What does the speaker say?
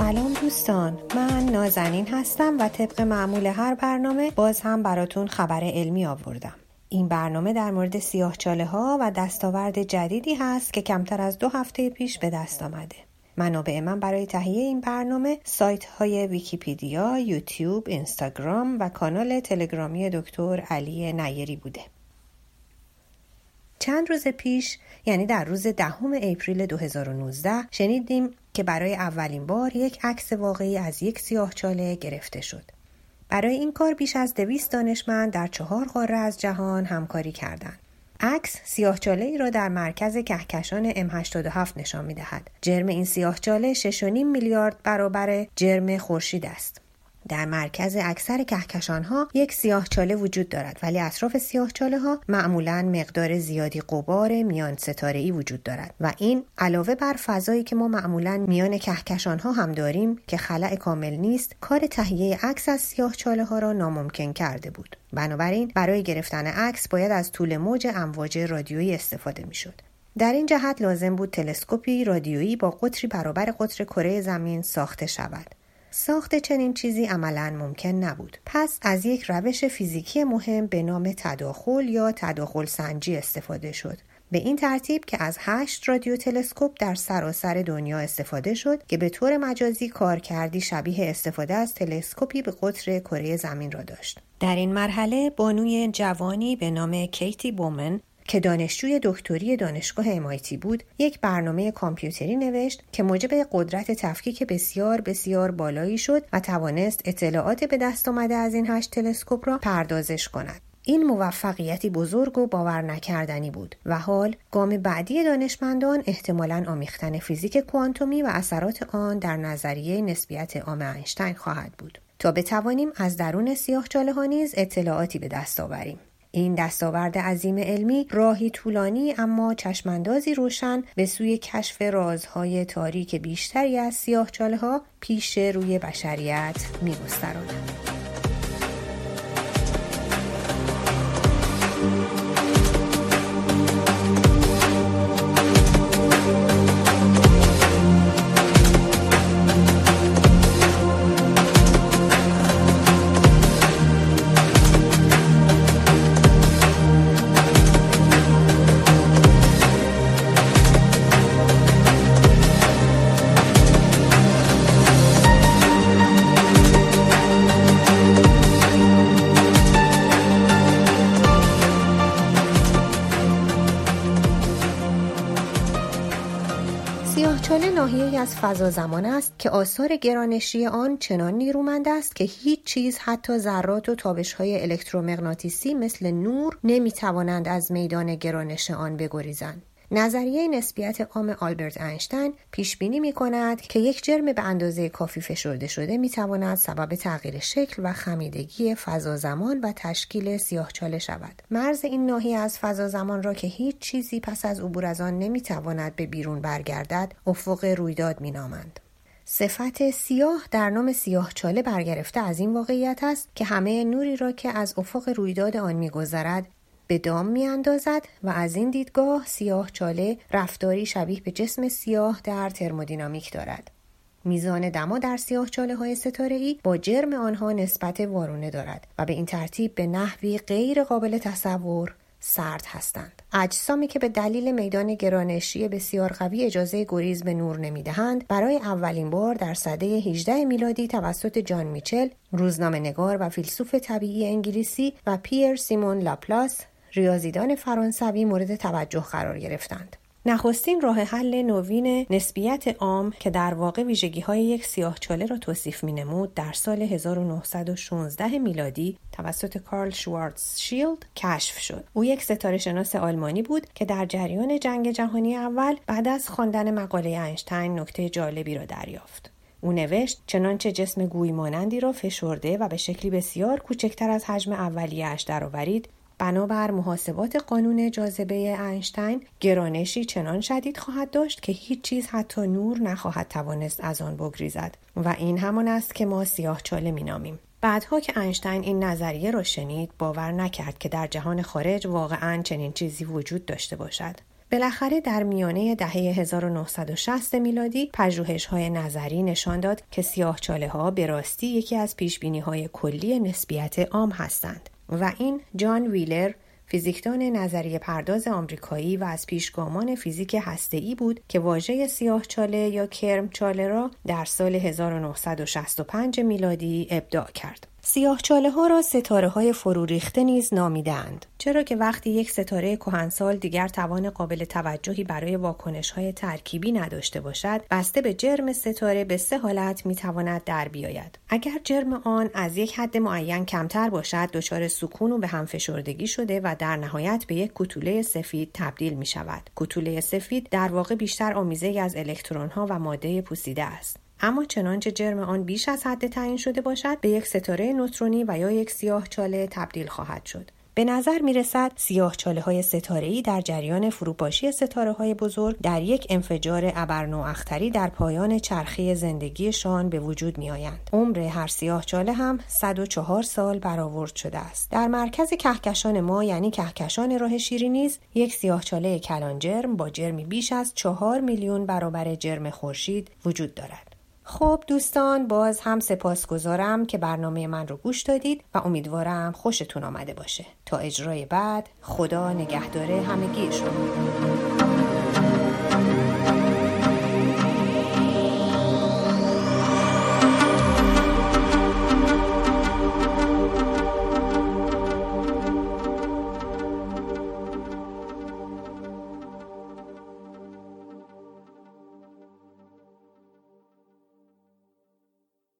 سلام دوستان. من نازنین هستم و طبق معمول هر برنامه باز هم براتون خبر علمی آوردم. این برنامه در مورد سیاهچاله ها و دستاورد جدیدی هست که کمتر از دو هفته پیش به دست آمده. منابع من برای تهیه این برنامه سایت های ویکیپیدیا، یوتیوب، اینستاگرام و کانال تلگرامی دکتر علی نیری بوده. چند روز پیش یعنی در روز دهم اپریل 2019 شنیدیم که برای اولین بار یک عکس واقعی از یک سیاهچاله گرفته شد. برای این کار بیش از دویست دانشمند در چهار قاره از جهان همکاری کردند. عکس سیاهچاله ای را در مرکز کهکشان M87 نشان می دهد. جرم این سیاهچاله 6.5 میلیارد برابر جرم خورشید است. در مرکز اکثر کهکشان ها یک سیاه چاله وجود دارد ولی اطراف سیاه چاله ها معمولا مقدار زیادی قبار میان ستاره ای وجود دارد و این علاوه بر فضایی که ما معمولا میان کهکشان ها هم داریم که خلع کامل نیست کار تهیه عکس از سیاه چاله ها را ناممکن کرده بود. بنابراین برای گرفتن عکس باید از طول موج امواج رادیویی استفاده می‌شد. در این جهت لازم بود تلسکوپی رادیویی با قطری برابر قطر کره زمین ساخته شود. ساخت چنین چیزی عملا ممکن نبود. پس از یک روش فیزیکی مهم به نام تداخل یا تداخل سنجی استفاده شد. به این ترتیب که از هشت رادیو تلسکوپ در سراسر دنیا استفاده شد که به طور مجازی کارکردی شبیه استفاده از تلسکوپی به قطر کره زمین را داشت. در این مرحله بانوی جوانی به نام کیتی بومن که دانشجوی دکتری دانشگاه MIT بود یک برنامه کامپیوتری نوشت که موجب قدرت تفکیک بسیار بسیار بالایی شد و توانست اطلاعات به دست آمده از این هشت تلسکوپ را پردازش کند. این موفقیتی بزرگ و باور نکردنی بود و حال گام بعدی دانشمندان احتمالا آمیختن فیزیک کوانتومی و اثرات آن در نظریه نسبیت عام اینشتین خواهد بود. تا بتوانیم از درون سیاهچاله ها نیز اطلاعاتی به دست آوریم. این دستاورد عظیم علمی راهی طولانی اما چشماندازی روشن به سوی کشف رازهای تاریک بیشتری از سیاهچاله ها پیش روی بشریت میگستراند. از فضا زمان است که آثار گرانشی آن چنان نیرومند است که هیچ چیز حتی ذرات و تابش های الکترومغناطیسی مثل نور نمی توانند از میدان گرانش آن بگریزند. نظریه نسبیت عام آلبرت اینشتین پیش بینی می کند که یک جرم به اندازه کافی فشرده شده می تواند سبب تغییر شکل و خمیدگی فضا زمان و تشکیل سیاهچاله شود. مرز این ناحیه از فضا زمان را که هیچ چیزی پس از عبور از آن نمی تواند به بیرون برگردد افق رویداد می نامند. صفت سیاه در نام سیاه چاله برگرفته از این واقعیت است که همه نوری را که از افق رویداد آن میگذرد به دام می اندازد و از این دیدگاه سیاه چاله رفتاری شبیه به جسم سیاه در ترمودینامیک دارد. میزان دما در سیاه چاله های ستاره ای با جرم آنها نسبت وارونه دارد و به این ترتیب به نحوی غیر قابل تصور سرد هستند. اجسامی که به دلیل میدان گرانشی بسیار قوی اجازه گریز به نور نمی‌دهند برای اولین بار در سده 18 میلادی توسط جان میچل روزنامه نگار و فیلسوف طبیعی انگلیسی و پیر سیمون لاپلاس ریاضیدان فرانسوی مورد توجه قرار گرفتند. نخستین راه حل نوین نسبیت عام که در واقع ویژگی های یک سیاهچاله را توصیف می نمود در سال 1916 میلادی توسط کارل شوارتز شیلد کشف شد. او یک ستاره شناس آلمانی بود که در جریان جنگ جهانی اول بعد از خواندن مقاله اینشتین نکته جالبی را دریافت. او نوشت چنانچه جسم گوی مانندی را فشرده و به شکلی بسیار کوچکتر از حجم اولیهاش درآورید بنابر محاسبات قانون جاذبه اینشتین گرانشی چنان شدید خواهد داشت که هیچ چیز حتی نور نخواهد توانست از آن بگریزد. و این همان است که ما سیاه چاله مینامیم. بعدها که اینشتین این نظریه را شنید باور نکرد که در جهان خارج واقعا چنین چیزی وجود داشته باشد. بالاخره در میانه دهه 1960 میلادی پژوهش های نظری نشان داد که سیاه چاله به راستی یکی از پیش های کلی نسبیت عام هستند. و این جان ویلر فیزیکدان نظریه پرداز آمریکایی و از پیشگامان فیزیک هسته‌ای بود که واژه سیاه چاله یا کرم چاله را در سال 1965 میلادی ابداع کرد. سیاه چاله ها را ستاره های فرو ریخته نیز نامیدند چرا که وقتی یک ستاره کهنسال دیگر توان قابل توجهی برای واکنش های ترکیبی نداشته باشد بسته به جرم ستاره به سه حالت می تواند در بیاید. اگر جرم آن از یک حد معین کمتر باشد دچار سکون و به هم فشردگی شده و در نهایت به یک کوتوله سفید تبدیل می شود کوتوله سفید در واقع بیشتر آمیزه از الکترون ها و ماده پوسیده است. اما چنانچه جرم آن بیش از حد تعیین شده باشد به یک ستاره نوترونی و یا یک سیاه چاله تبدیل خواهد شد به نظر می رسد سیاه چاله های ستاره ای در جریان فروپاشی ستاره های بزرگ در یک انفجار ابرنواختری در پایان چرخه زندگیشان به وجود می آیند. عمر هر سیاه چاله هم 104 سال برآورد شده است. در مرکز کهکشان ما یعنی کهکشان راه شیری نیز یک سیاه چاله کلان جرم با جرمی بیش از 4 میلیون برابر جرم خورشید وجود دارد. خب دوستان باز هم سپاس گذارم که برنامه من رو گوش دادید و امیدوارم خوشتون آمده باشه. تا اجرای بعد خدا نگهداره همگی شما